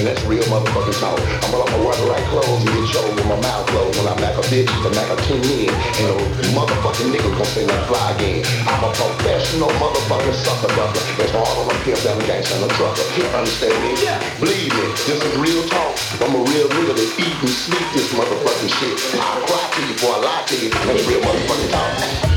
And that's real motherfucking talk. I'm gonna wear the right clothes and get shows with my mouth closed. When I back a bitch, the back a 10 in. And a motherfucking nigga gonna say that fly again. I'm a professional motherfucking sucker bucker. That's hard on a pimp down the gangster and a trucker. Understand me? Yeah. Believe me, this is real talk. I'm a real nigga that eat and sleep this motherfucking shit. I cry to you before I lie to you. That's real motherfucking talk.